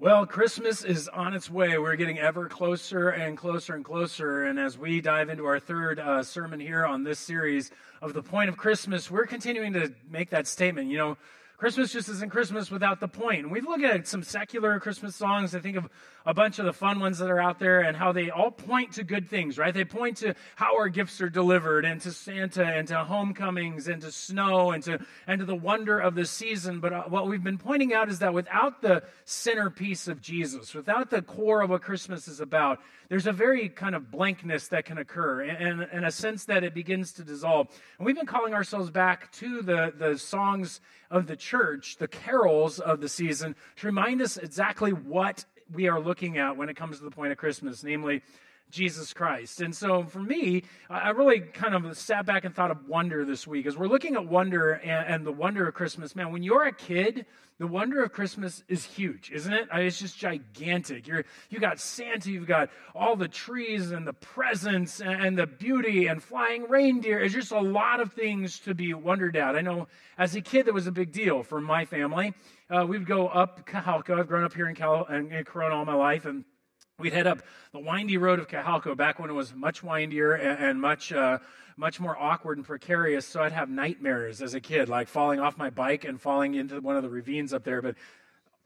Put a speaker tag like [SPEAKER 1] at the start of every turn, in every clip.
[SPEAKER 1] Well, Christmas is on its way. We're getting ever closer and closer and closer. And as we dive into our third uh, sermon here on this series of the point of Christmas, we're continuing to make that statement. You know, Christmas just isn't Christmas without the point. And we've looked at some secular Christmas songs. I think of a bunch of the fun ones that are out there and how they all point to good things, right? They point to how our gifts are delivered and to Santa and to homecomings and to snow and to, and to the wonder of the season. But uh, what we've been pointing out is that without the centerpiece of Jesus, without the core of what Christmas is about, there's a very kind of blankness that can occur and, and a sense that it begins to dissolve. And we've been calling ourselves back to the, the songs of the church, the carols of the season, to remind us exactly what we are looking at when it comes to the point of Christmas, namely Jesus Christ. And so for me, I really kind of sat back and thought of wonder this week as we're looking at wonder and, and, the wonder of Christmas. Man, when you're a kid, the wonder of Christmas is huge, isn't it? It's just gigantic. You're, you got Santa, you've got all the trees and the presents and, and the beauty and flying reindeer. It's just a lot of things to be wondered at. I know as a kid, that was a big deal for my family. Uh, we'd go up Cajalco. I've grown up here in, Cal- in Corona all my life, and We'd head up the windy road of Cajalco back when it was much windier and, and much, uh, much more awkward and precarious. So I'd have nightmares as a kid, like falling off my bike and falling into one of the ravines up there. But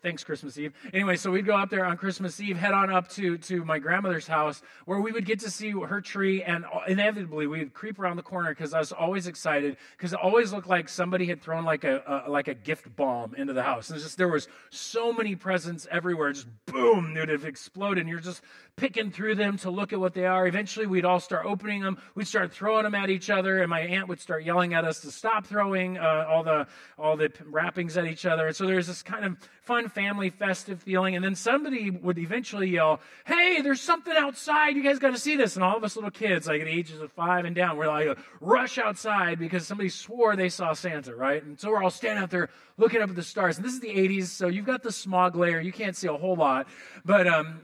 [SPEAKER 1] Thanks, Christmas Eve. Anyway, so we'd go up there on Christmas Eve, head on up to, to my grandmother's house where we would get to see her tree, and inevitably we'd creep around the corner because I was always excited because it always looked like somebody had thrown like a, a like a gift bomb into the house. And just there was so many presents everywhere, just boom, it would have exploded. and you're just picking through them to look at what they are. Eventually, we'd all start opening them. We'd start throwing them at each other, and my aunt would start yelling at us to stop throwing uh, all the all the wrappings at each other. And so there's this kind of fun family festive feeling. And then somebody would eventually yell, "Hey, there's something outside! You guys got to see this!" And all of us little kids, like at ages of five and down, we're like rush outside because somebody swore they saw Santa, right? And so we're all standing out there looking up at the stars. And this is the 80s, so you've got the smog layer. You can't see a whole lot, but um,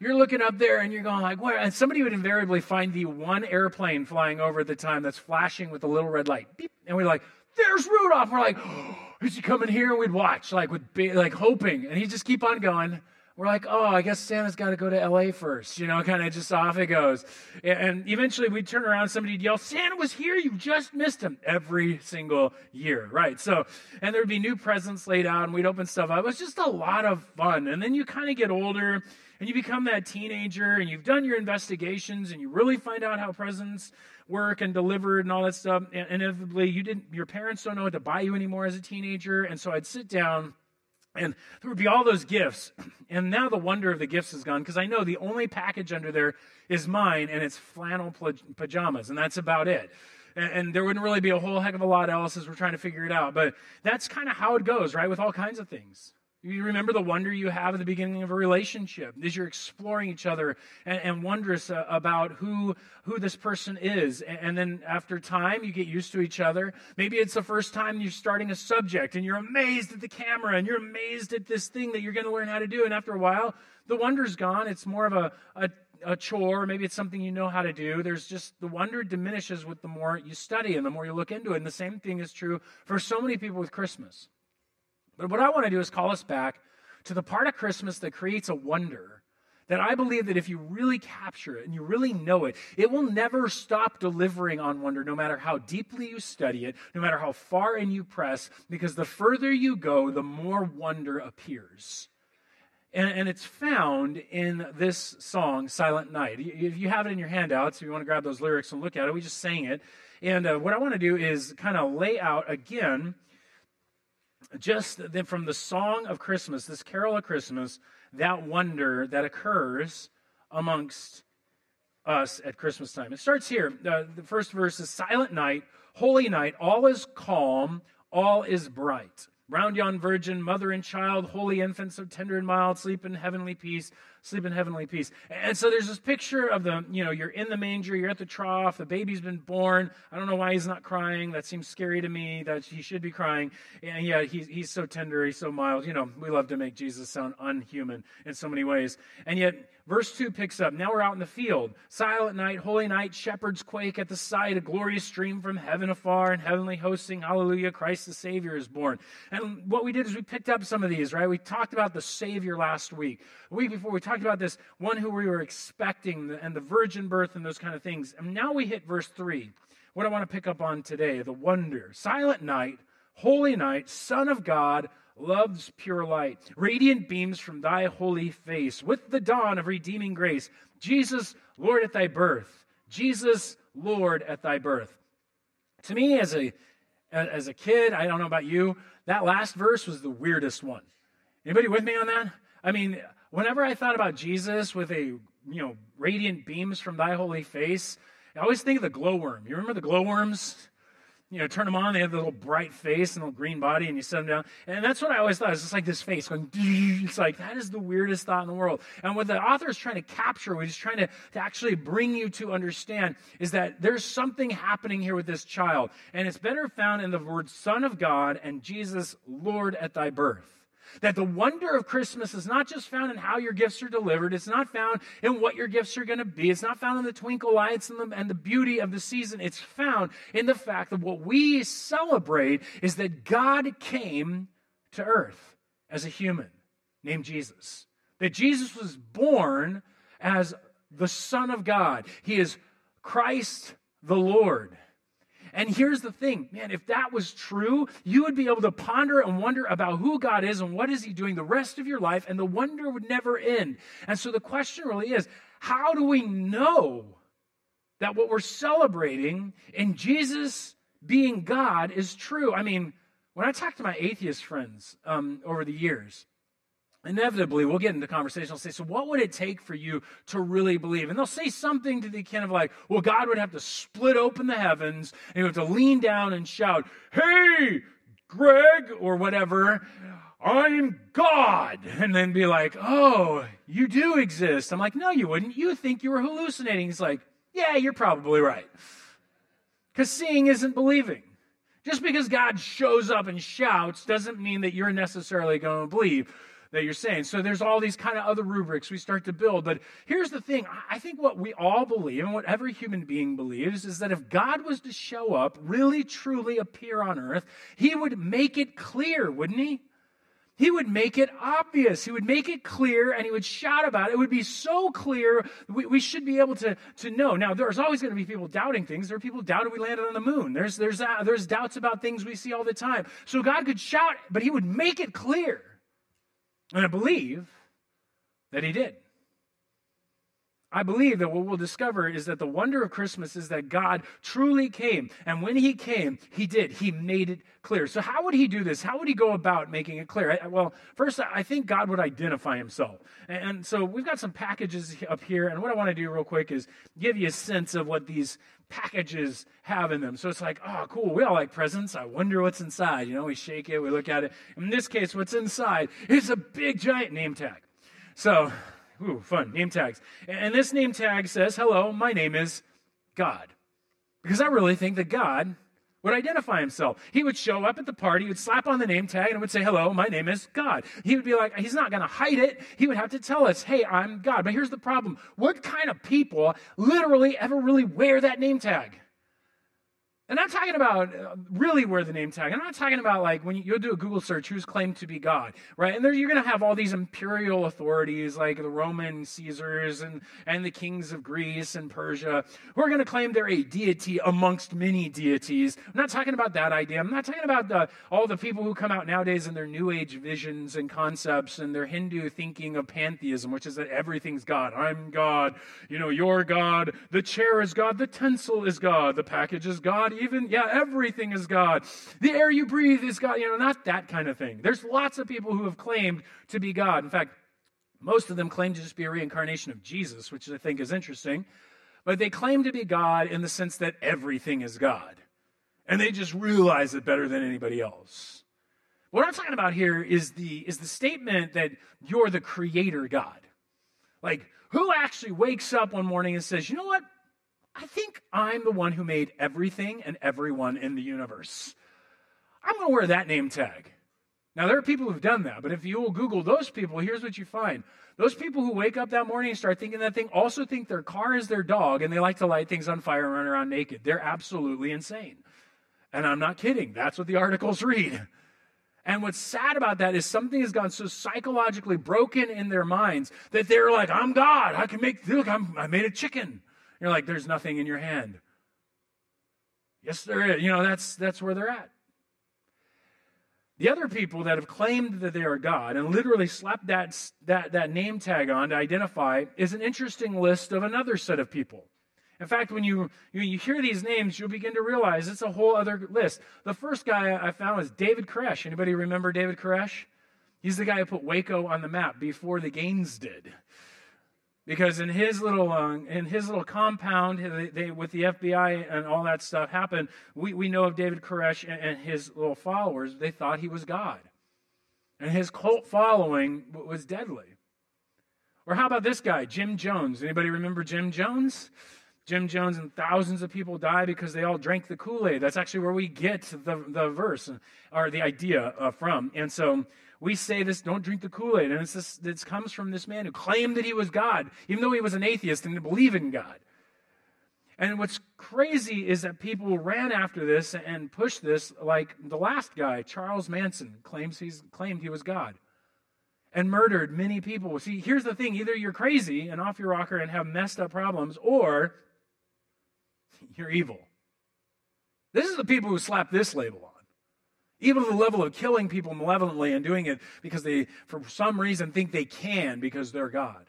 [SPEAKER 1] you're looking up there and you're going like, where? And somebody would invariably find the one airplane flying over at the time that's flashing with a little red light. Beep. And we're like, there's Rudolph. We're like, oh, is he coming here? And we'd watch, like, with like hoping. And he'd just keep on going. We're like, oh, I guess Santa's got to go to LA first, you know, kind of just off it goes. And eventually we'd turn around, somebody'd yell, Santa was here, you just missed him every single year, right? So, and there'd be new presents laid out and we'd open stuff up. It was just a lot of fun. And then you kind of get older and you become that teenager and you've done your investigations and you really find out how presents work and delivered and all that stuff and inevitably you didn't your parents don't know what to buy you anymore as a teenager and so i'd sit down and there would be all those gifts. And now the wonder of the gifts is gone because i know the only package under there is mine and it's flannel pajamas and that's about it. And, and there wouldn't really be a whole heck of a lot else as we're trying to figure it out but that's kind of how it goes right with all kinds of things you remember the wonder you have at the beginning of a relationship as you're exploring each other and, and wondrous uh, about who who this person is. And, and, then after time, you get used to each other. Maybe it's the first time you're starting a subject and you're amazed at the camera and you're amazed at this thing that you're going to learn how to do. And after a while, the wonder's gone. It's more of a, a a chore, maybe it's something you know how to do. There's just the wonder diminishes with the more you study and the more you look into it. And the same thing is true for so many people with Christmas. But what I want to do is call us back to the part of Christmas that creates a wonder that I believe that if you really capture it and you really know it, it will never stop delivering on wonder, no matter how deeply you study it, no matter how far in you press, because the further you go, the more wonder appears. And, and, it's found in this song, Silent Night. If you have it in your handouts, if you want to grab those lyrics and look at it, we just sang it. And uh, what I want to do is kind of lay out again just from the song of Christmas, this carol of Christmas, that wonder that occurs amongst us at Christmas time. It starts here. Uh, the first verse is Silent night, holy night, all is calm, all is bright. Round yon virgin, mother and child, holy infant, so tender and mild, sleep in heavenly peace sleep in heavenly peace. And so there's this picture of the, you know, you're in the manger, you're at the trough, the baby's been born. I don't know why he's not crying. That seems scary to me that he should be crying. And yeah, he's, he's so tender, he's so mild. You know, we love to make Jesus sound unhuman in so many ways. And yet, Verse 2 picks up. Now we're out in the field. Silent night, holy night, shepherds quake at the sight, a glorious stream from heaven afar, and heavenly hosting, hallelujah, Christ the Savior is born. And what we did is we picked up some of these, right? We talked about the Savior last week. A week before, we talked about this one who we were expecting and the virgin birth and those kind of things. And now we hit verse 3. What I want to pick up on today the wonder. Silent night, holy night, Son of God, love's pure light, radiant beams from thy holy face, with the dawn of redeeming grace. Jesus, Lord at thy birth. Jesus, Lord at thy birth. To me, as a as a kid, I don't know about you, that last verse was the weirdest one. Anybody with me on that? I mean, whenever I thought about Jesus with a, you know, radiant beams from thy holy face, I always think of the glowworm. You remember the glowworms? you know, turn them on, they have the little bright face and little green body, and you set them down. And that's what I always thought. It's just like this face going, it's like, that is the weirdest thought in the world. And what the author is trying to capture, what he's trying to, to actually bring you to understand, is that there's something happening here with this child. And it's better found in the word Son of God and Jesus, Lord at thy birth. That the wonder of Christmas is not just found in how your gifts are delivered. It's not found in what your gifts are going to be. It's not found in the twinkle lights and the, and the beauty of the season. It's found in the fact that what we celebrate is that God came to earth as a human named Jesus. That Jesus was born as the Son of God. He is Christ the Lord. And here's the thing, man, if that was true, you would be able to ponder and wonder about who God is and what is he doing the rest of your life and the wonder would never end. And so the question really is, how do we know that what we're celebrating in Jesus being God is true? I mean, when I talk to my atheist friends um, over the years, inevitably we'll get into conversation. I'll say, so what would it take for you to really believe? And they'll say something to the kind of like, well, God would have to split open the heavens and you have to lean down and shout, hey, Greg, or whatever, I'm God. And then be like, oh, you do exist. I'm like, no, you wouldn't. You think you were hallucinating. He's like, yeah, you're probably right. Because seeing isn't believing. Just because God shows up and shouts doesn't mean that you're necessarily going to believe that you're saying. So there's all these kind of other rubrics we start to build. But here's the thing I think what we all believe, and what every human being believes, is that if God was to show up, really truly appear on earth, he would make it clear, wouldn't he? He would make it obvious. He would make it clear and he would shout about it. It would be so clear, we, we should be able to, to know. Now, there's always going to be people doubting things. There are people doubting we landed on the moon. There's, there's, uh, there's doubts about things we see all the time. So God could shout, but he would make it clear. And I believe that he did. I believe that what we'll discover is that the wonder of Christmas is that God truly came. And when he came, he did. He made it clear. So, how would he do this? How would he go about making it clear? Well, first, I think God would identify himself. And so, we've got some packages up here. And what I want to do real quick is give you a sense of what these packages have in them. So, it's like, oh, cool. We all like presents. I wonder what's inside. You know, we shake it, we look at it. In this case, what's inside is a big, giant name tag. So, Ooh, fun. Name tags. And this name tag says, Hello, my name is God. Because I really think that God would identify himself. He would show up at the party, he would slap on the name tag, and would say, Hello, my name is God. He would be like, He's not going to hide it. He would have to tell us, Hey, I'm God. But here's the problem what kind of people literally ever really wear that name tag? And I'm talking about uh, really where the name tag. I'm not talking about like when you, will do a Google search, who's claimed to be God, right? And there, you're going to have all these imperial authorities like the Roman Caesars and, and the kings of Greece and Persia who are going to claim they're a deity amongst many deities. I'm not talking about that idea. I'm not talking about the, all the people who come out nowadays in their New Age visions and concepts and their Hindu thinking of pantheism, which is that everything's God. I'm God. You know, you're God. The chair is God. The tinsel is God. The package is God even, yeah, everything is God. The air you breathe is God. You know, not that kind of thing. There's lots of people who have claimed to be God. In fact, most of them claim to just be a reincarnation of Jesus, which I think is interesting. But they claim to be God in the sense that everything is God. And they just realize it better than anybody else. What I'm talking about here is the, is the statement that you're the creator God. Like, who actually wakes up one morning and says, you know what? I think I'm the one who made everything and everyone in the universe. I'm going to wear that name tag. Now, there are people who've done that, but if you will Google those people, here's what you find. Those people who wake up that morning and start thinking that thing also think their car is their dog and they like to light things on fire and run around naked. They're absolutely insane. And I'm not kidding. That's what the articles read. And what's sad about that is something has gone so psychologically broken in their minds that they're like, I'm God. I can make, look, I'm, I made a chicken. You're like, there's nothing in your hand. Yes, there is. You know, that's, that's where they're at. The other people that have claimed that they are God and literally slapped that, that, that name tag on to identify is an interesting list of another set of people. In fact, when you, you, you hear these names, you'll begin to realize it's a whole other list. The first guy I found was David Koresh. Anybody remember David Koresh? He's the guy who put Waco on the map before the Gaines did. Because in his little uh, in his little compound, they, they, with the FBI and all that stuff happened, we, we know of David Koresh and, and his little followers. They thought he was God, and his cult following was deadly. Or how about this guy, Jim Jones? Anybody remember Jim Jones? Jim Jones and thousands of people die because they all drank the Kool Aid. That's actually where we get the, the verse or the idea uh, from. And so we say this don't drink the Kool Aid. And it's this, this comes from this man who claimed that he was God, even though he was an atheist and didn't believe in God. And what's crazy is that people ran after this and pushed this, like the last guy, Charles Manson, claims he's claimed he was God and murdered many people. See, here's the thing either you're crazy and off your rocker and have messed up problems, or you're evil. This is the people who slap this label on. Even to the level of killing people malevolently and doing it because they, for some reason, think they can because they're God.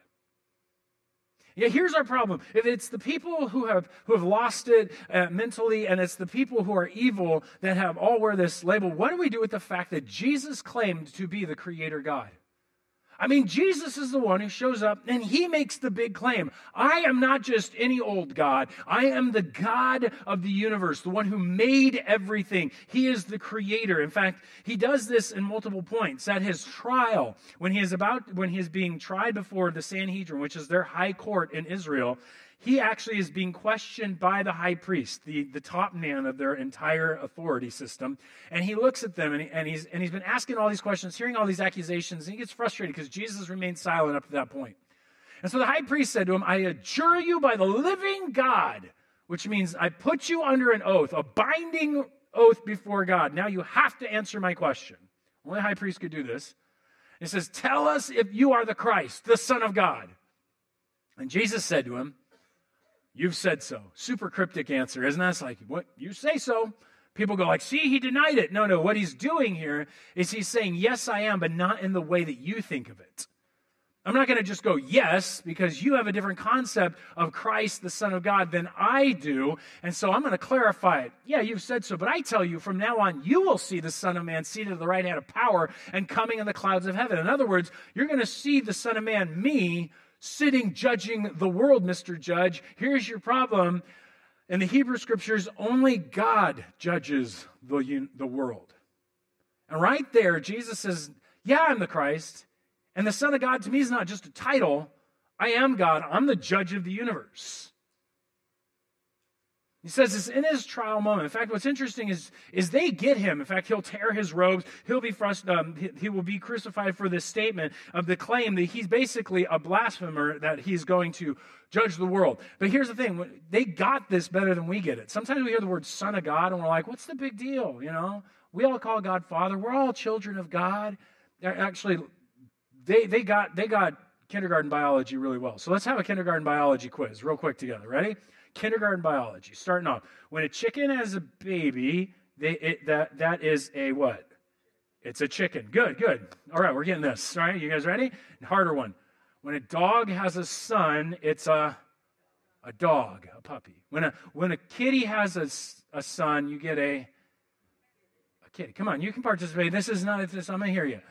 [SPEAKER 1] Yeah, here's our problem. If it's the people who have who have lost it uh, mentally, and it's the people who are evil that have all wear this label, what do we do with the fact that Jesus claimed to be the Creator God? I mean, Jesus is the one who shows up and he makes the big claim I am not just any old God. I am the God of the universe, the one who made everything. He is the creator. In fact, he does this in multiple points. At his trial, when he is about when he is being tried before the Sanhedrin, which is their high court in Israel, he actually is being questioned by the high priest, the, the top man of their entire authority system. And he looks at them and, he, and, he's, and he's been asking all these questions, hearing all these accusations, and he gets frustrated because Jesus remained silent up to that point. And so the high priest said to him, I adjure you by the living God, which means I put you under an oath, a binding oath before God. Now you have to answer my question. Only high priest could do this. He says, Tell us if you are the Christ, the Son of God. And Jesus said to him, You've said so. Super cryptic answer, isn't that? It's like, what? You say so. People go like, see, he denied it. No, no. What he's doing here is he's saying, yes, I am, but not in the way that you think of it. I'm not going to just go yes because you have a different concept of Christ, the Son of God, than I do. And so I'm going to clarify it. Yeah, you've said so, but I tell you, from now on, you will see the Son of Man seated at the right hand of power and coming in the clouds of heaven. In other words, you're going to see the Son of Man, me, sitting judging the world, Mr. Judge. Here's your problem. In the Hebrew scriptures, only God judges the, the world. And right there, Jesus says, Yeah, I'm the Christ. And the Son of God to me is not just a title. I am God. I'm the judge of the universe. He says this in his trial moment. In fact, what's interesting is, is they get him. In fact, he'll tear his robes. He'll be frust- um, he, he, will be crucified for this statement of the claim that he's basically a blasphemer, that he's going to judge the world. But here's the thing. They got this better than we get it. Sometimes we hear the word son of God and we're like, what's the big deal? You know, we all call God father. We're all children of God. Actually, they, they got, they got kindergarten biology really well. So let's have a kindergarten biology quiz real quick together. Ready? Kindergarten biology, starting off. When a chicken has a baby, they, it, that, that is a what? It's a chicken. Good, good. All right, we're getting this. All right, you guys ready? Harder one. When a dog has a son, it's a a dog, a puppy. When a when a kitty has a, a son, you get a a kitty. Come on, you can participate. This is not this. I'm gonna hear you.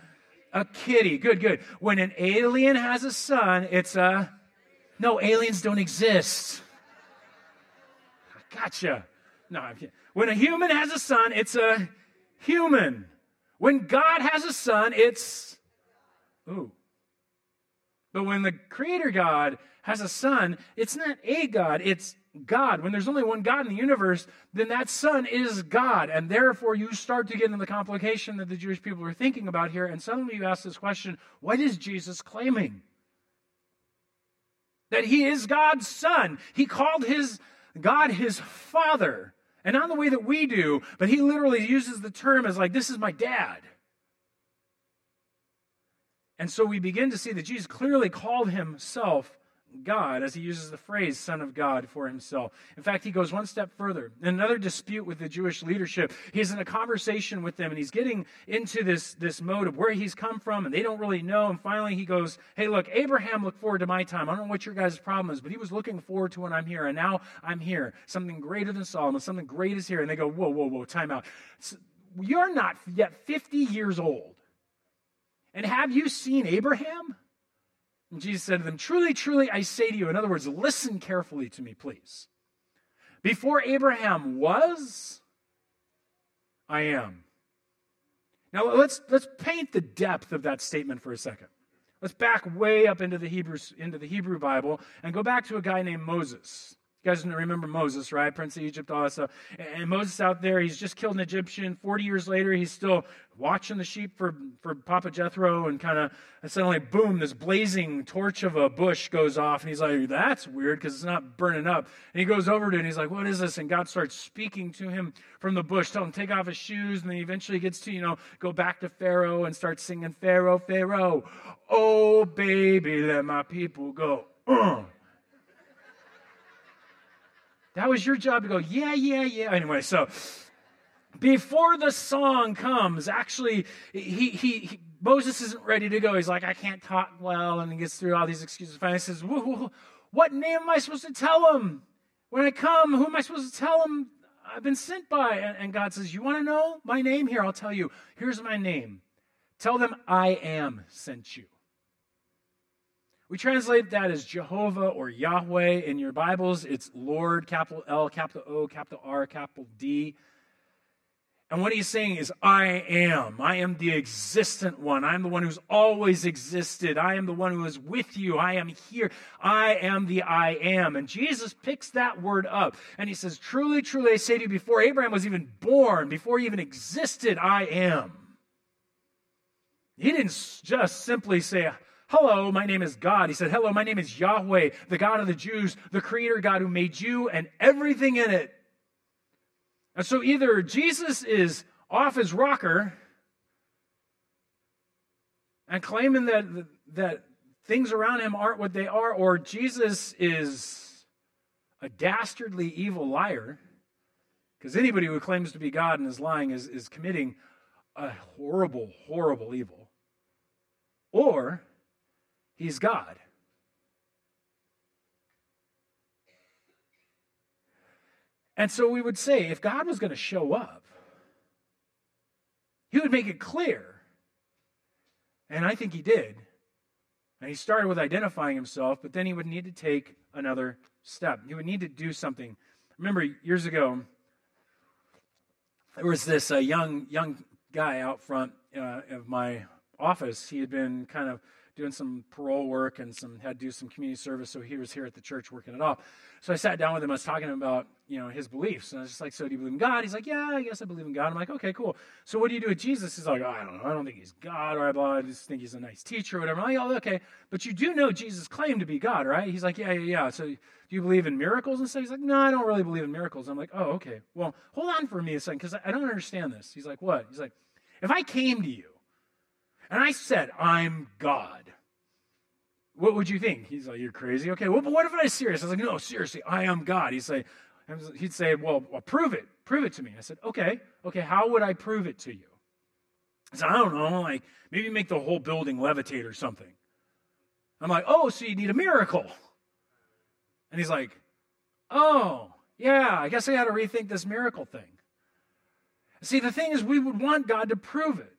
[SPEAKER 1] A kitty. Good, good. When an alien has a son, it's a no. Aliens don't exist. Gotcha. No, when a human has a son, it's a human. When God has a son, it's ooh. But when the creator God has a son, it's not a God, it's God. When there's only one God in the universe, then that son is God. And therefore, you start to get into the complication that the Jewish people are thinking about here. And suddenly you ask this question what is Jesus claiming? That he is God's son. He called his God his father. And not the way that we do, but he literally uses the term as like, this is my dad. And so we begin to see that Jesus clearly called himself God as he uses the phrase Son of God for himself. In fact, he goes one step further. In another dispute with the Jewish leadership, he's in a conversation with them and he's getting into this, this mode of where he's come from and they don't really know. And finally he goes, Hey, look, Abraham looked forward to my time. I don't know what your guys' problem is, but he was looking forward to when I'm here. And now I'm here. Something greater than Solomon, something great is here. And they go, Whoa, whoa, whoa, time out. You're not yet 50 years old. And have you seen Abraham? And Jesus said to them, Truly, truly, I say to you, in other words, listen carefully to me, please. Before Abraham was, I am. Now let's let's paint the depth of that statement for a second. Let's back way up into the Hebrew into the Hebrew Bible and go back to a guy named Moses. You guys remember Moses, right? Prince of Egypt, all that stuff. And Moses out there, he's just killed an Egyptian. 40 years later, he's still watching the sheep for, for Papa Jethro, and kind of suddenly, boom, this blazing torch of a bush goes off. And he's like, that's weird because it's not burning up. And he goes over to it and he's like, what is this? And God starts speaking to him from the bush, telling him to take off his shoes. And then he eventually gets to, you know, go back to Pharaoh and start singing, Pharaoh, Pharaoh, oh, baby, let my people go. Uh. That was your job to go, yeah, yeah, yeah. Anyway, so before the song comes, actually, he, he, he Moses isn't ready to go. He's like, I can't talk well, and he gets through all these excuses. Finally, says, What name am I supposed to tell him? When I come, who am I supposed to tell him I've been sent by? And, and God says, You want to know my name? Here, I'll tell you. Here's my name. Tell them I am sent you. We translate that as Jehovah or Yahweh. In your Bibles, it's Lord, capital L, capital O, capital R, capital D. And what he's saying is, I am. I am the existent one. I am the one who's always existed. I am the one who is with you. I am here. I am the I am. And Jesus picks that word up and he says, Truly, truly, I say to you, before Abraham was even born, before he even existed, I am. He didn't just simply say, Hello, my name is God. He said, Hello, my name is Yahweh, the God of the Jews, the creator God who made you and everything in it. And so either Jesus is off his rocker and claiming that, that things around him aren't what they are, or Jesus is a dastardly evil liar. Because anybody who claims to be God and is lying is, is committing a horrible, horrible evil. Or He's God. And so we would say if God was going to show up, he would make it clear. And I think he did. And he started with identifying himself, but then he would need to take another step. He would need to do something. Remember years ago, there was this uh, young young guy out front uh, of my office. He had been kind of doing some parole work and some had to do some community service. So he was here at the church working it off. So I sat down with him. I was talking about you know his beliefs, and I was just like, "So do you believe in God?" He's like, "Yeah, I guess I believe in God." I'm like, "Okay, cool. So what do you do with Jesus?" He's like, oh, "I don't know. I don't think he's God, or. I just think he's a nice teacher, or whatever." I'm like, "Oh, okay. But you do know Jesus claimed to be God, right?" He's like, "Yeah, yeah, yeah." So do you believe in miracles and stuff? He's like, "No, I don't really believe in miracles." I'm like, "Oh, okay. Well, hold on for me a second, because I don't understand this." He's like, "What?" He's like, "If I came to you." And I said, I'm God what would you think? He's like, you're crazy. Okay, well, but what if I serious? I was like, no, seriously, I am God. He'd say, he'd say, well, well, prove it. Prove it to me. I said, okay, okay, how would I prove it to you? I said, I don't know, like maybe make the whole building levitate or something. I'm like, oh, so you need a miracle. And he's like, oh, yeah, I guess I got to rethink this miracle thing. See, the thing is, we would want God to prove it.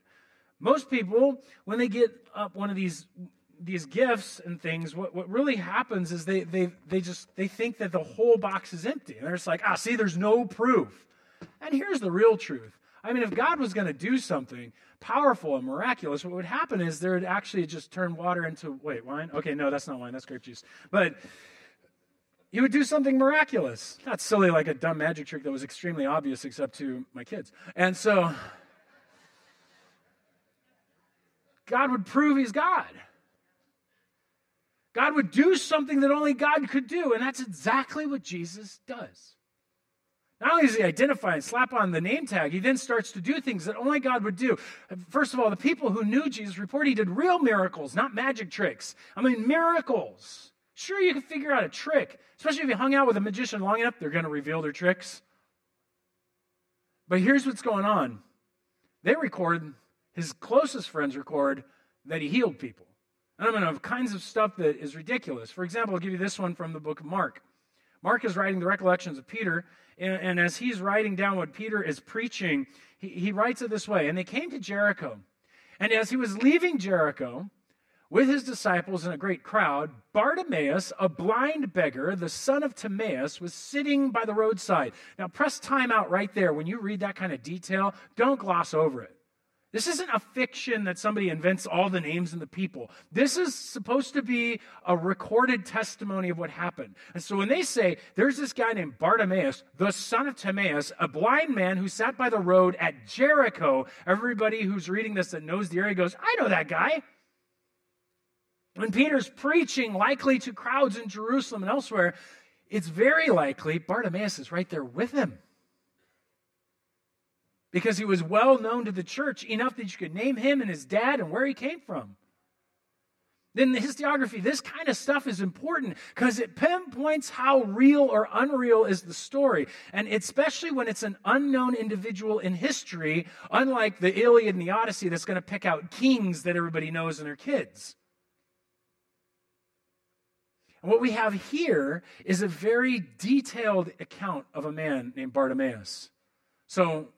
[SPEAKER 1] Most people, when they get up one of these these gifts and things, what, what really happens is they, they, they just they think that the whole box is empty. And they're just like, ah, see, there's no proof. And here's the real truth. I mean, if God was going to do something powerful and miraculous, what would happen is there would actually just turn water into, wait, wine? Okay, no, that's not wine, that's grape juice. But he would do something miraculous. Not silly like a dumb magic trick that was extremely obvious except to my kids. And so God would prove he's God. God would do something that only God could do, and that's exactly what Jesus does. Not only does he identify and slap on the name tag, he then starts to do things that only God would do. First of all, the people who knew Jesus report he did real miracles, not magic tricks. I mean, miracles. Sure, you can figure out a trick, especially if you hung out with a magician long enough, they're going to reveal their tricks. But here's what's going on they record, his closest friends record, that he healed people. And I'm going to have kinds of stuff that is ridiculous. For example, I'll give you this one from the book of Mark. Mark is writing the recollections of Peter, and, and as he's writing down what Peter is preaching, he, he writes it this way And they came to Jericho. And as he was leaving Jericho with his disciples and a great crowd, Bartimaeus, a blind beggar, the son of Timaeus, was sitting by the roadside. Now, press time out right there. When you read that kind of detail, don't gloss over it. This isn't a fiction that somebody invents all the names and the people. This is supposed to be a recorded testimony of what happened. And so when they say there's this guy named Bartimaeus, the son of Timaeus, a blind man who sat by the road at Jericho, everybody who's reading this that knows the area goes, I know that guy. When Peter's preaching, likely to crowds in Jerusalem and elsewhere, it's very likely Bartimaeus is right there with him because he was well known to the church enough that you could name him and his dad and where he came from. Then the historiography, this kind of stuff is important because it pinpoints how real or unreal is the story. And especially when it's an unknown individual in history, unlike the Iliad and the Odyssey that's going to pick out kings that everybody knows and their kids. And what we have here is a very detailed account of a man named Bartimaeus. So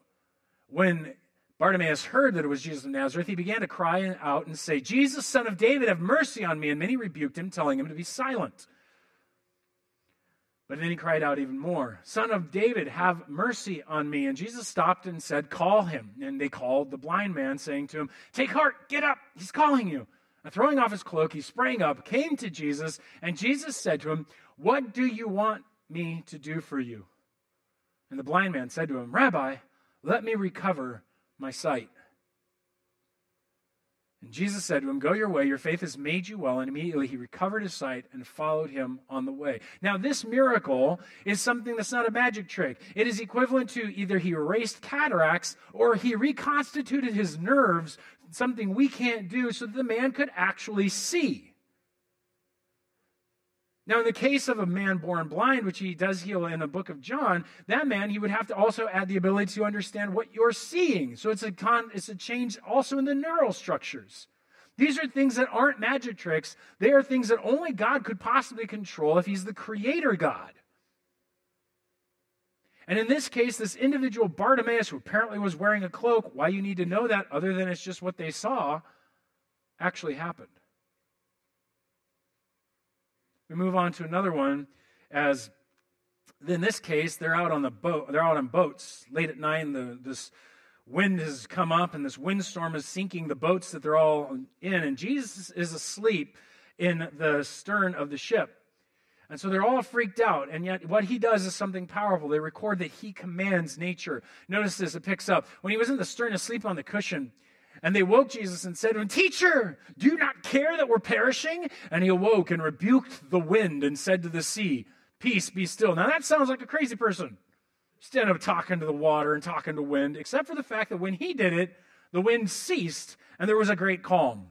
[SPEAKER 1] when Bartimaeus heard that it was Jesus of Nazareth, he began to cry out and say, Jesus, son of David, have mercy on me. And many rebuked him, telling him to be silent. But then he cried out even more, Son of David, have mercy on me. And Jesus stopped and said, Call him. And they called the blind man, saying to him, Take heart, get up, he's calling you. And throwing off his cloak, he sprang up, came to Jesus, and Jesus said to him, What do you want me to do for you? And the blind man said to him, Rabbi, let me recover my sight. And Jesus said to him, Go your way, your faith has made you well. And immediately he recovered his sight and followed him on the way. Now, this miracle is something that's not a magic trick. It is equivalent to either he erased cataracts or he reconstituted his nerves, something we can't do, so that the man could actually see. Now, in the case of a man born blind, which he does heal in the book of John, that man, he would have to also add the ability to understand what you're seeing. So it's a, con, it's a change also in the neural structures. These are things that aren't magic tricks. They are things that only God could possibly control if he's the creator God. And in this case, this individual Bartimaeus, who apparently was wearing a cloak, why you need to know that other than it's just what they saw, actually happened. We move on to another one as in this case, they're out on the boat, they're out on boats late at night, the, this wind has come up, and this windstorm is sinking the boats that they're all in, and Jesus is asleep in the stern of the ship. And so they're all freaked out. And yet, what he does is something powerful. They record that he commands nature. Notice this, it picks up. When he was in the stern asleep on the cushion, and they woke Jesus and said to him, Teacher, do you not care that we're perishing? And he awoke and rebuked the wind and said to the sea, Peace, be still. Now that sounds like a crazy person. Instead of talking to the water and talking to wind, except for the fact that when he did it, the wind ceased and there was a great calm.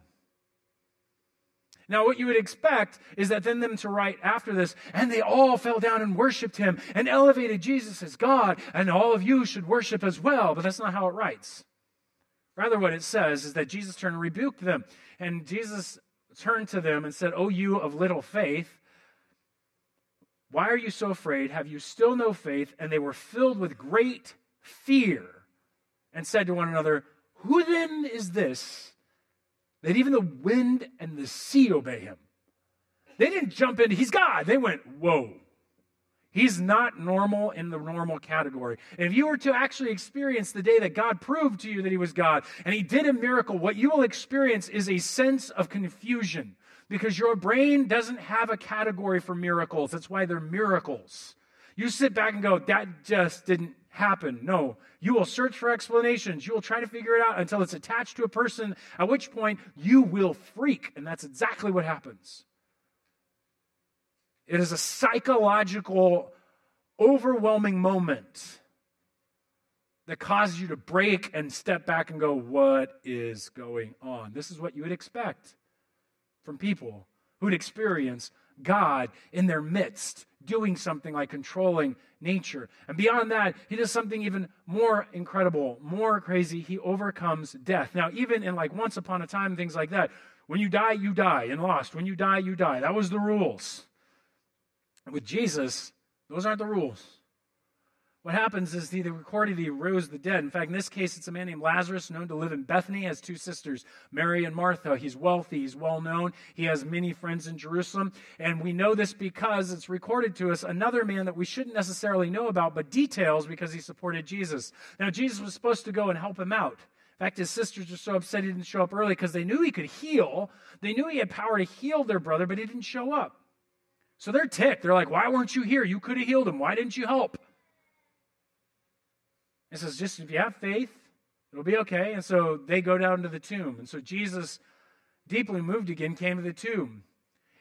[SPEAKER 1] Now, what you would expect is that then them to write after this, and they all fell down and worshiped him and elevated Jesus as God, and all of you should worship as well. But that's not how it writes. Rather, what it says is that Jesus turned and rebuked them. And Jesus turned to them and said, O you of little faith, why are you so afraid? Have you still no faith? And they were filled with great fear and said to one another, Who then is this that even the wind and the sea obey him? They didn't jump in, he's God. They went, Whoa. He's not normal in the normal category. If you were to actually experience the day that God proved to you that He was God and He did a miracle, what you will experience is a sense of confusion because your brain doesn't have a category for miracles. That's why they're miracles. You sit back and go, that just didn't happen. No. You will search for explanations. You will try to figure it out until it's attached to a person, at which point you will freak. And that's exactly what happens. It is a psychological, overwhelming moment that causes you to break and step back and go, What is going on? This is what you would expect from people who'd experience God in their midst doing something like controlling nature. And beyond that, he does something even more incredible, more crazy. He overcomes death. Now, even in like once upon a time, things like that, when you die, you die. In Lost, when you die, you die. That was the rules. With Jesus, those aren't the rules. What happens is he recorded he rose the dead. In fact, in this case, it's a man named Lazarus, known to live in Bethany, has two sisters, Mary and Martha. He's wealthy, he's well known, he has many friends in Jerusalem. And we know this because it's recorded to us another man that we shouldn't necessarily know about, but details because he supported Jesus. Now, Jesus was supposed to go and help him out. In fact, his sisters were so upset he didn't show up early because they knew he could heal. They knew he had power to heal their brother, but he didn't show up. So they're ticked. They're like, Why weren't you here? You could have healed him. Why didn't you help? It says, just if you have faith, it'll be okay. And so they go down to the tomb. And so Jesus, deeply moved again, came to the tomb.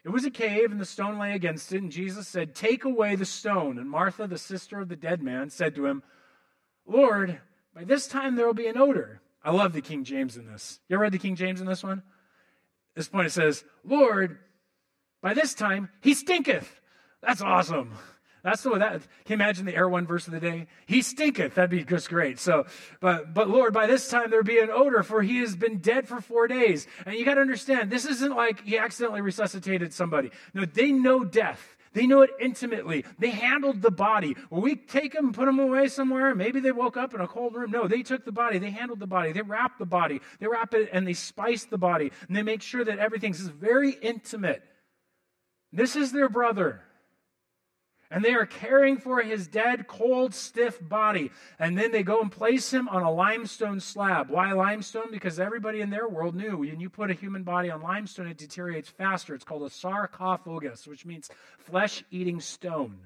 [SPEAKER 1] It was a cave, and the stone lay against it. And Jesus said, Take away the stone. And Martha, the sister of the dead man, said to him, Lord, by this time there will be an odor. I love the King James in this. You ever read the King James in this one? At this point it says, Lord, by this time he stinketh. That's awesome. That's the way that can you imagine the Air1 verse of the day? He stinketh. That'd be just great. So, but but Lord, by this time there'd be an odor, for he has been dead for four days. And you got to understand, this isn't like he accidentally resuscitated somebody. No, they know death. They know it intimately. They handled the body. Will we take them put them away somewhere? Maybe they woke up in a cold room. No, they took the body. They handled the body. They wrapped the body. They wrap it and they spice the body. And they make sure that everything's very intimate. This is their brother and they are caring for his dead, cold, stiff body. And then they go and place him on a limestone slab. Why limestone? Because everybody in their world knew when you put a human body on limestone, it deteriorates faster. It's called a sarcophagus, which means flesh eating stone.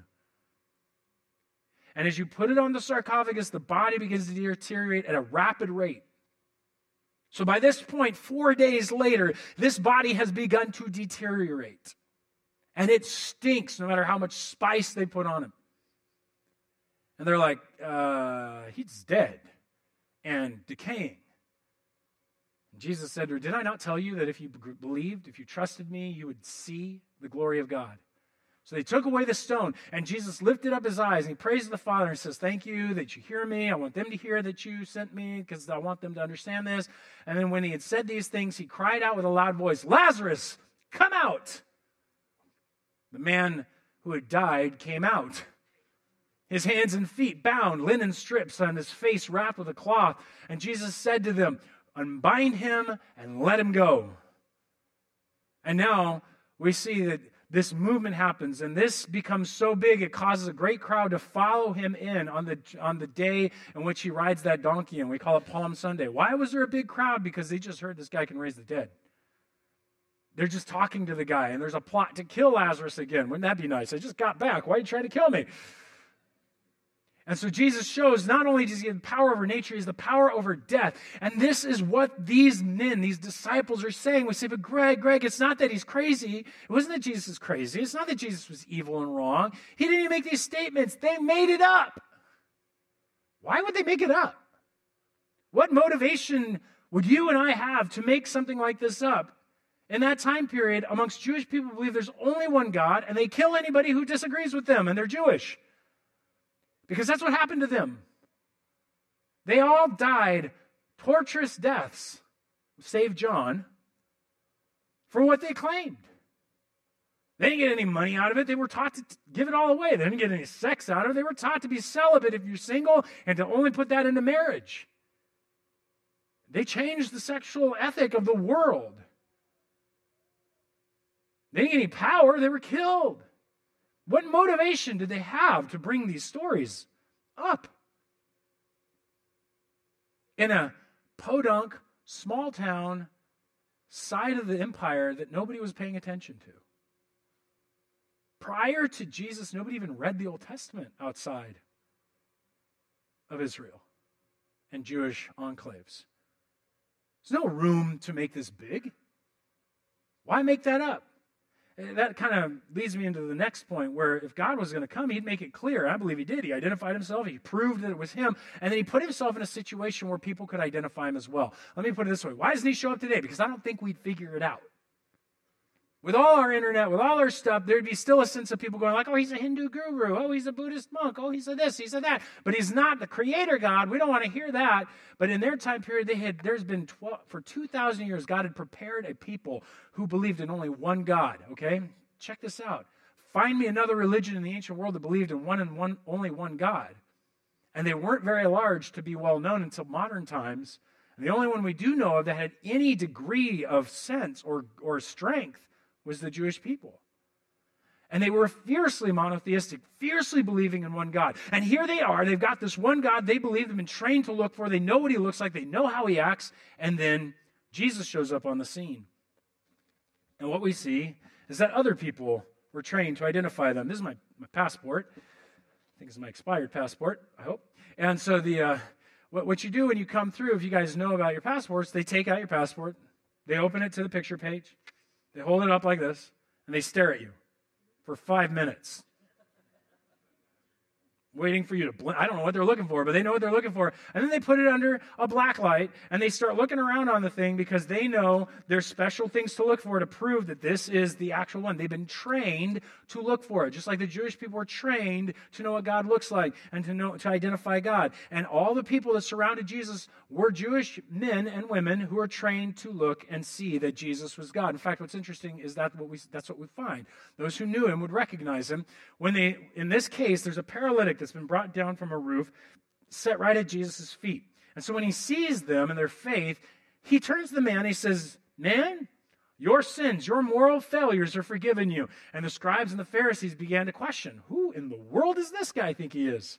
[SPEAKER 1] And as you put it on the sarcophagus, the body begins to deteriorate at a rapid rate. So by this point, four days later, this body has begun to deteriorate and it stinks no matter how much spice they put on him. And they're like, uh, he's dead and decaying. And Jesus said to her, Did I not tell you that if you believed, if you trusted me, you would see the glory of God? So they took away the stone, and Jesus lifted up his eyes and he praised the Father and says, Thank you that you hear me. I want them to hear that you sent me because I want them to understand this. And then when he had said these things, he cried out with a loud voice, Lazarus, come out. The man who had died came out. His hands and feet bound, linen strips on his face wrapped with a cloth. And Jesus said to them, Unbind him and let him go. And now we see that this movement happens and this becomes so big it causes a great crowd to follow him in on the on the day in which he rides that donkey and we call it palm sunday why was there a big crowd because they just heard this guy can raise the dead they're just talking to the guy, and there's a plot to kill Lazarus again. Wouldn't that be nice? I just got back. Why are you trying to kill me? And so Jesus shows not only does he have power over nature, he has the power over death. And this is what these men, these disciples are saying. We say, but Greg, Greg, it's not that he's crazy. It wasn't that Jesus is crazy. It's not that Jesus was evil and wrong. He didn't even make these statements. They made it up. Why would they make it up? What motivation would you and I have to make something like this up? In that time period, amongst Jewish people, believe there's only one God, and they kill anybody who disagrees with them, and they're Jewish. Because that's what happened to them. They all died torturous deaths, save John, for what they claimed. They didn't get any money out of it. They were taught to give it all away. They didn't get any sex out of it. They were taught to be celibate if you're single and to only put that into marriage. They changed the sexual ethic of the world. They didn't get any power, they were killed. What motivation did they have to bring these stories up? In a podunk, small town, side of the empire that nobody was paying attention to. Prior to Jesus, nobody even read the Old Testament outside of Israel and Jewish enclaves. There's no room to make this big. Why make that up? That kind of leads me into the next point where if God was going to come, he'd make it clear. I believe he did. He identified himself, he proved that it was him, and then he put himself in a situation where people could identify him as well. Let me put it this way why doesn't he show up today? Because I don't think we'd figure it out. With all our internet, with all our stuff, there'd be still a sense of people going like, oh, he's a Hindu guru. Oh, he's a Buddhist monk. Oh, he's a this, he's a that. But he's not the creator God. We don't want to hear that. But in their time period, they had, there's been 12, for 2,000 years, God had prepared a people who believed in only one God, okay? Check this out. Find me another religion in the ancient world that believed in one and one, only one God. And they weren't very large to be well known until modern times. And the only one we do know of that had any degree of sense or, or strength was the Jewish people. And they were fiercely monotheistic, fiercely believing in one God. And here they are. They've got this one God they believe, they've been trained to look for. They know what he looks like, they know how he acts. And then Jesus shows up on the scene. And what we see is that other people were trained to identify them. This is my, my passport. I think it's my expired passport, I hope. And so the uh, what, what you do when you come through, if you guys know about your passports, they take out your passport, they open it to the picture page, they hold it up like this and they stare at you for five minutes waiting for you to blink. I don't know what they're looking for, but they know what they're looking for. And then they put it under a black light and they start looking around on the thing because they know there's special things to look for to prove that this is the actual one. They've been trained to look for it, just like the Jewish people were trained to know what God looks like and to know to identify God. And all the people that surrounded Jesus were Jewish men and women who were trained to look and see that Jesus was God. In fact, what's interesting is that what we that's what we find. Those who knew him would recognize him when they in this case there's a paralytic that's been brought down from a roof, set right at Jesus' feet. And so when he sees them and their faith, he turns to the man. And he says, Man, your sins, your moral failures are forgiven you. And the scribes and the Pharisees began to question Who in the world does this guy think he is?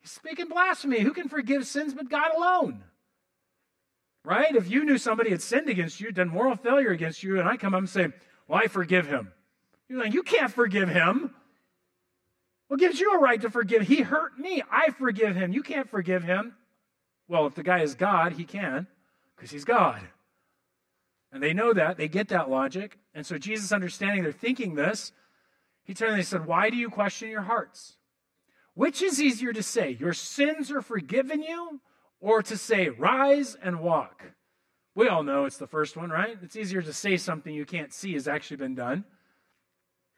[SPEAKER 1] He's speaking blasphemy. Who can forgive sins but God alone? Right? If you knew somebody had sinned against you, done moral failure against you, and I come up and say, Well, I forgive him. You're like, You can't forgive him. What gives you a right to forgive? He hurt me. I forgive him. You can't forgive him. Well, if the guy is God, he can, because he's God. And they know that. They get that logic. And so Jesus, understanding they're thinking this, he turned and he said, Why do you question your hearts? Which is easier to say, Your sins are forgiven you, or to say, Rise and walk? We all know it's the first one, right? It's easier to say something you can't see has actually been done.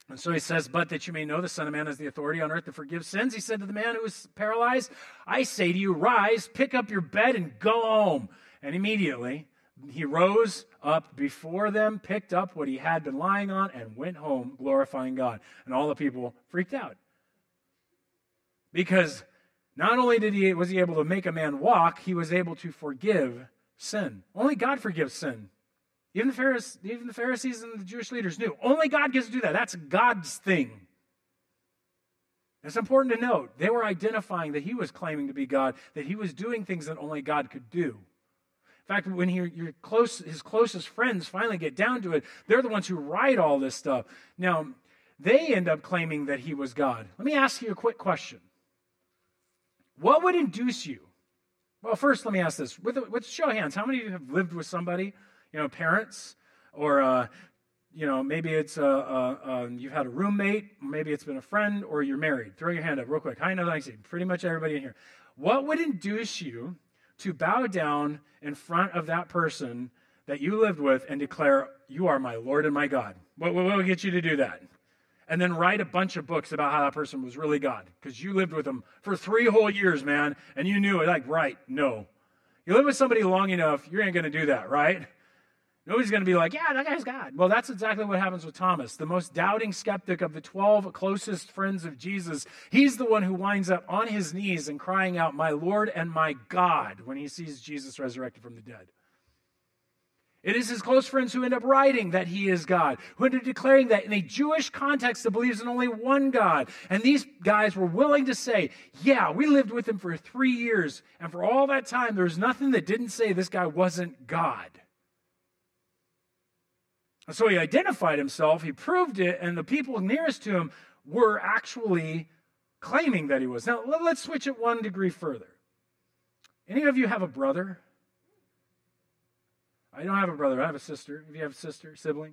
[SPEAKER 1] And so he says, But that you may know the Son of Man has the authority on earth to forgive sins, he said to the man who was paralyzed, I say to you, rise, pick up your bed, and go home. And immediately he rose up before them, picked up what he had been lying on, and went home, glorifying God. And all the people freaked out. Because not only did he, was he able to make a man walk, he was able to forgive sin. Only God forgives sin. Even the, Pharisees, even the Pharisees and the Jewish leaders knew only God gets to do that. That's God's thing. It's important to note they were identifying that he was claiming to be God, that he was doing things that only God could do. In fact, when he, your close, his closest friends finally get down to it, they're the ones who write all this stuff. Now, they end up claiming that he was God. Let me ask you a quick question. What would induce you? Well, first, let me ask this. With, with show of hands, how many of you have lived with somebody you know, parents, or uh, you know, maybe it's a, a, a, you've had a roommate, maybe it's been a friend, or you're married. Throw your hand up real quick. I know I see pretty much everybody in here. What would induce you to bow down in front of that person that you lived with and declare, "You are my Lord and my God"? What, what will get you to do that? And then write a bunch of books about how that person was really God because you lived with them for three whole years, man, and you knew it. Like, right? No. You live with somebody long enough, you ain't going to do that, right? Nobody's going to be like, yeah, that guy's God. Well, that's exactly what happens with Thomas, the most doubting skeptic of the 12 closest friends of Jesus. He's the one who winds up on his knees and crying out, My Lord and my God, when he sees Jesus resurrected from the dead. It is his close friends who end up writing that he is God, who end up declaring that in a Jewish context that believes in only one God. And these guys were willing to say, Yeah, we lived with him for three years, and for all that time, there was nothing that didn't say this guy wasn't God. And so he identified himself, he proved it, and the people nearest to him were actually claiming that he was. Now, let's switch it one degree further. Any of you have a brother? I don't have a brother, I have a sister. If you have a sister, sibling.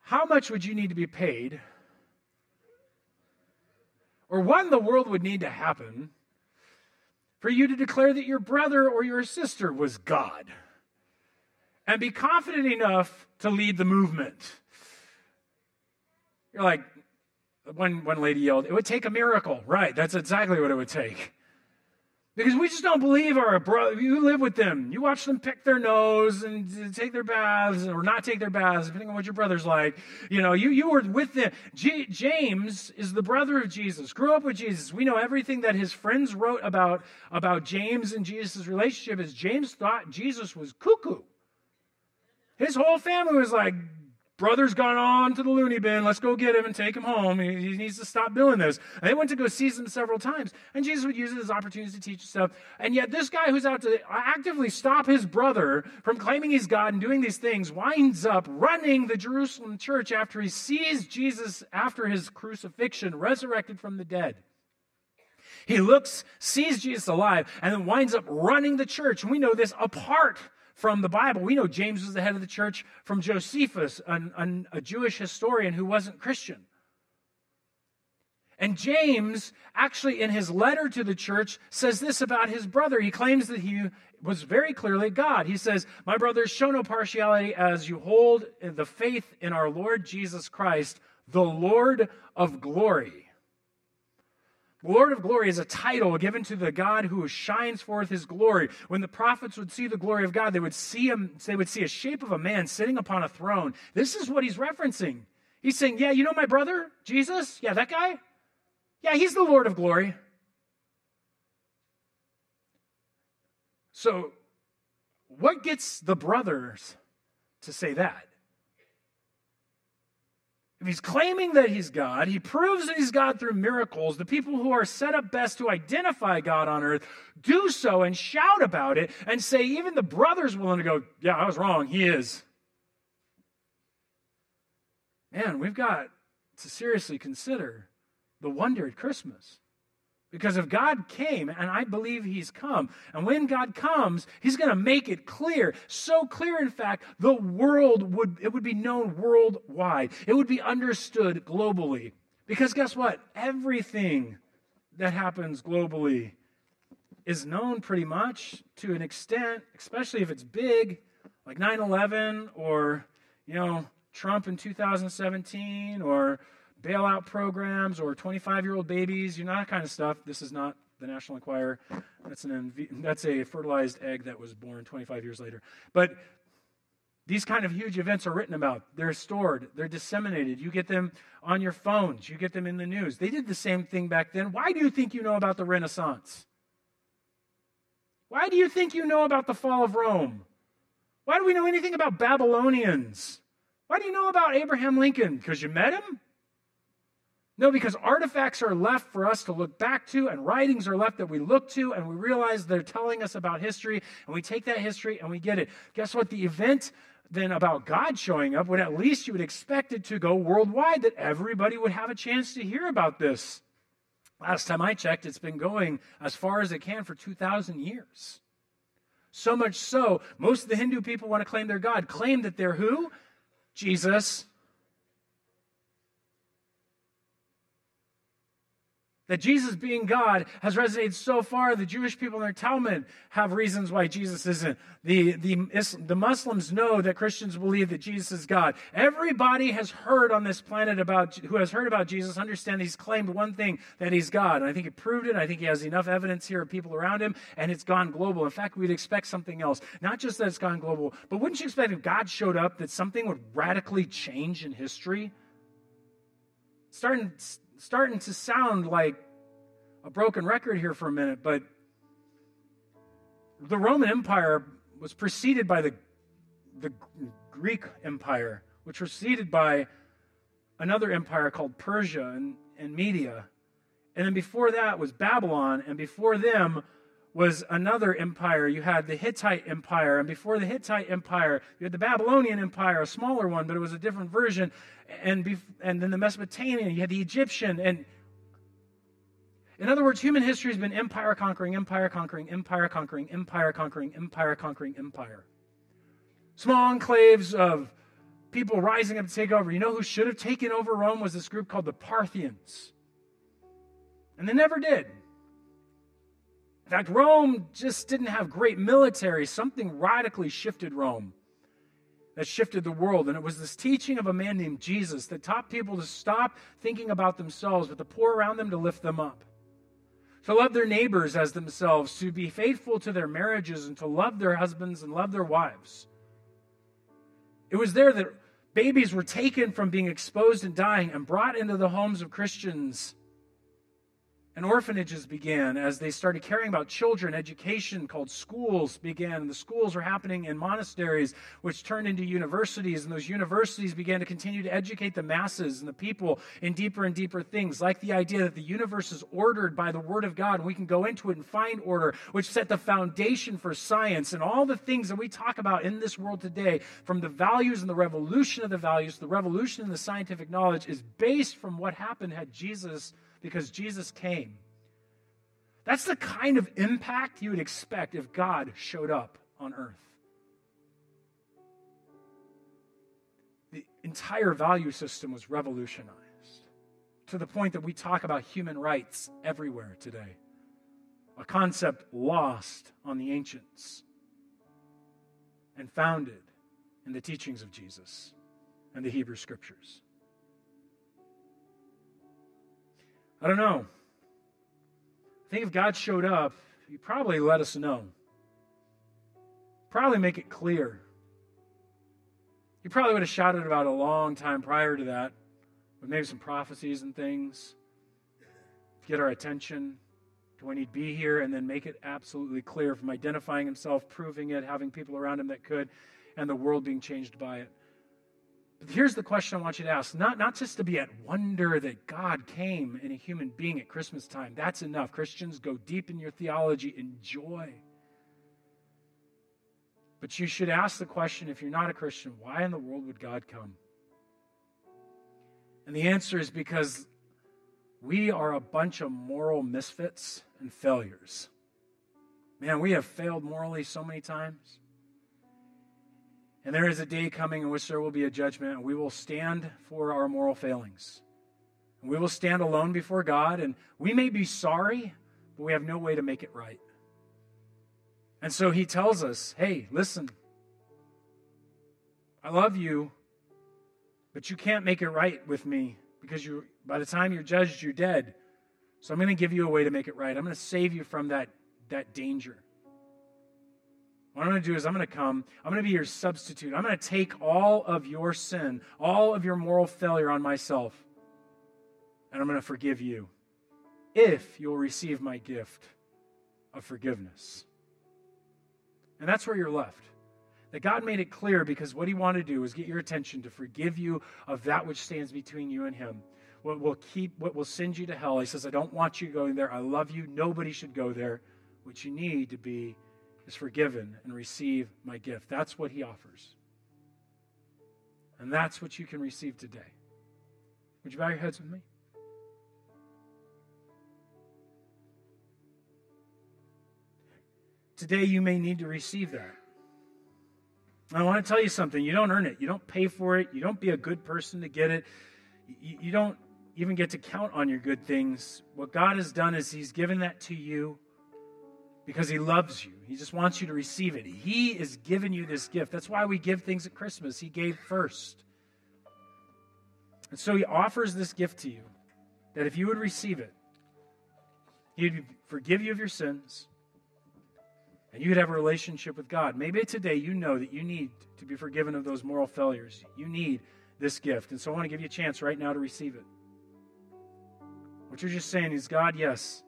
[SPEAKER 1] how much would you need to be paid? Or what in the world would need to happen for you to declare that your brother or your sister was God and be confident enough to lead the movement? You're like, one, one lady yelled, it would take a miracle. Right, that's exactly what it would take. Because we just don't believe our brother. You live with them. You watch them pick their nose and take their baths or not take their baths, depending on what your brother's like. You know, you, you were with them. James is the brother of Jesus, grew up with Jesus. We know everything that his friends wrote about, about James and Jesus' relationship is James thought Jesus was cuckoo. His whole family was like, brother's gone on to the loony bin. Let's go get him and take him home. He, needs to stop doing this. And they went to go seize him several times. And Jesus would use it as opportunities to teach stuff. And yet, this guy who's out to actively stop his brother from claiming he's God and doing these things winds up running the Jerusalem church after he sees Jesus after his crucifixion, resurrected from the dead. He looks, sees Jesus alive, and then winds up running the church. And we know this apart from the Bible. We know James was the head of the church from Josephus, an, an, a Jewish historian who wasn't Christian. And James, actually, in his letter to the church, says this about his brother. He claims that he was very clearly God. He says, My brothers, show no partiality as you hold the faith in our Lord Jesus Christ, the Lord of glory. Lord of glory is a title given to the God who shines forth his glory. When the prophets would see the glory of God, they would see him, they would see a shape of a man sitting upon a throne. This is what he's referencing. He's saying, Yeah, you know my brother, Jesus? Yeah, that guy? Yeah, he's the Lord of glory. So, what gets the brothers to say that? If he's claiming that he's God, he proves that he's God through miracles. The people who are set up best to identify God on earth do so and shout about it and say, even the brother's willing to go, Yeah, I was wrong. He is. Man, we've got to seriously consider the wonder at Christmas. Because if God came, and I believe He's come, and when God comes, He's going to make it clear. So clear, in fact, the world would, it would be known worldwide. It would be understood globally. Because guess what? Everything that happens globally is known pretty much to an extent, especially if it's big, like 9 11 or, you know, Trump in 2017 or bailout programs or 25 year old babies, you know, that kind of stuff. This is not the National Enquirer. That's, an, that's a fertilized egg that was born 25 years later. But these kind of huge events are written about. They're stored, they're disseminated. You get them on your phones, you get them in the news. They did the same thing back then. Why do you think you know about the Renaissance? Why do you think you know about the fall of Rome? Why do we know anything about Babylonians? Why do you know about Abraham Lincoln? Because you met him? No, because artifacts are left for us to look back to, and writings are left that we look to, and we realize they're telling us about history, and we take that history and we get it. Guess what? The event then about God showing up would at least you would expect it to go worldwide, that everybody would have a chance to hear about this. Last time I checked, it's been going as far as it can for 2,000 years. So much so, most of the Hindu people want to claim they're God, claim that they're who? Jesus That Jesus being God has resonated so far, the Jewish people in their Talmud have reasons why Jesus isn't. The, the, the Muslims know that Christians believe that Jesus is God. Everybody has heard on this planet about, who has heard about Jesus, understand he's claimed one thing, that he's God. And I think he proved it. I think he has enough evidence here of people around him, and it's gone global. In fact, we'd expect something else. Not just that it's gone global, but wouldn't you expect if God showed up that something would radically change in history? Starting starting to sound like a broken record here for a minute, but the Roman Empire was preceded by the, the Greek Empire, which was preceded by another empire called Persia and, and Media. And then before that was Babylon, and before them was another empire. You had the Hittite Empire, and before the Hittite Empire, you had the Babylonian Empire, a smaller one, but it was a different version. And, bef- and then the Mesopotamian, you had the Egyptian. And in other words, human history has been empire conquering, empire conquering, empire conquering, empire conquering, empire conquering, empire. Small enclaves of people rising up to take over. You know who should have taken over Rome was this group called the Parthians. And they never did. In fact, Rome just didn't have great military. Something radically shifted Rome that shifted the world. And it was this teaching of a man named Jesus that taught people to stop thinking about themselves, but the poor around them to lift them up. To love their neighbors as themselves, to be faithful to their marriages, and to love their husbands and love their wives. It was there that babies were taken from being exposed and dying and brought into the homes of Christians and orphanages began as they started caring about children. Education called schools began. And the schools were happening in monasteries, which turned into universities. And those universities began to continue to educate the masses and the people in deeper and deeper things, like the idea that the universe is ordered by the Word of God. And we can go into it and find order, which set the foundation for science and all the things that we talk about in this world today, from the values and the revolution of the values, the revolution in the scientific knowledge, is based from what happened had Jesus because Jesus came. That's the kind of impact you would expect if God showed up on earth. The entire value system was revolutionized to the point that we talk about human rights everywhere today, a concept lost on the ancients and founded in the teachings of Jesus and the Hebrew scriptures. I don't know. I think if God showed up, he'd probably let us know. Probably make it clear. He probably would have shouted about a long time prior to that, with maybe some prophecies and things, to get our attention to when he'd be here, and then make it absolutely clear from identifying himself, proving it, having people around him that could, and the world being changed by it. But here's the question I want you to ask not, not just to be at wonder that God came in a human being at Christmas time. That's enough. Christians, go deep in your theology, enjoy. But you should ask the question if you're not a Christian, why in the world would God come? And the answer is because we are a bunch of moral misfits and failures. Man, we have failed morally so many times. And there is a day coming in which there will be a judgment, and we will stand for our moral failings. And we will stand alone before God, and we may be sorry, but we have no way to make it right. And so he tells us hey, listen, I love you, but you can't make it right with me because you, by the time you're judged, you're dead. So I'm going to give you a way to make it right. I'm going to save you from that, that danger. What I'm going to do is I'm going to come, I'm going to be your substitute. I'm going to take all of your sin, all of your moral failure on myself, and I'm going to forgive you if you'll receive my gift of forgiveness. And that's where you're left. That God made it clear because what he wanted to do was get your attention to forgive you of that which stands between you and him. What will keep what will send you to hell. He says, I don't want you going there. I love you. Nobody should go there. What you need to be is forgiven and receive my gift. That's what he offers. And that's what you can receive today. Would you bow your heads with me? Today, you may need to receive that. I want to tell you something. You don't earn it. You don't pay for it. You don't be a good person to get it. You, you don't even get to count on your good things. What God has done is He's given that to you because he loves you. He just wants you to receive it. He is giving you this gift. That's why we give things at Christmas. He gave first. And so he offers this gift to you that if you would receive it, he'd forgive you of your sins and you could have a relationship with God. Maybe today you know that you need to be forgiven of those moral failures. You need this gift. And so I want to give you a chance right now to receive it. What you're just saying is, God, yes,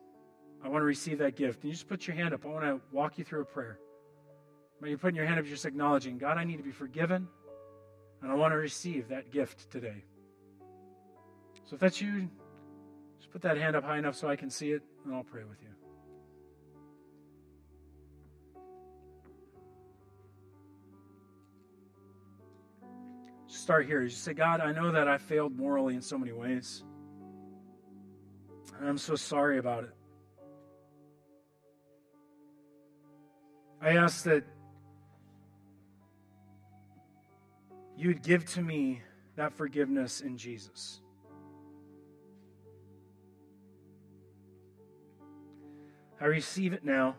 [SPEAKER 1] I want to receive that gift. And you just put your hand up. I want to walk you through a prayer. When you're putting your hand up, you're just acknowledging, God, I need to be forgiven, and I want to receive that gift today. So if that's you, just put that hand up high enough so I can see it, and I'll pray with you. Start here. You just say, God, I know that I failed morally in so many ways. And I'm so sorry about it. I ask that you'd give to me that forgiveness in Jesus. I receive it now.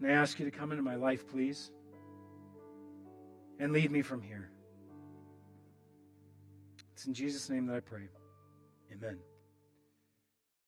[SPEAKER 1] And I ask you to come into my life, please, and lead me from here. It's in Jesus' name that I pray. Amen.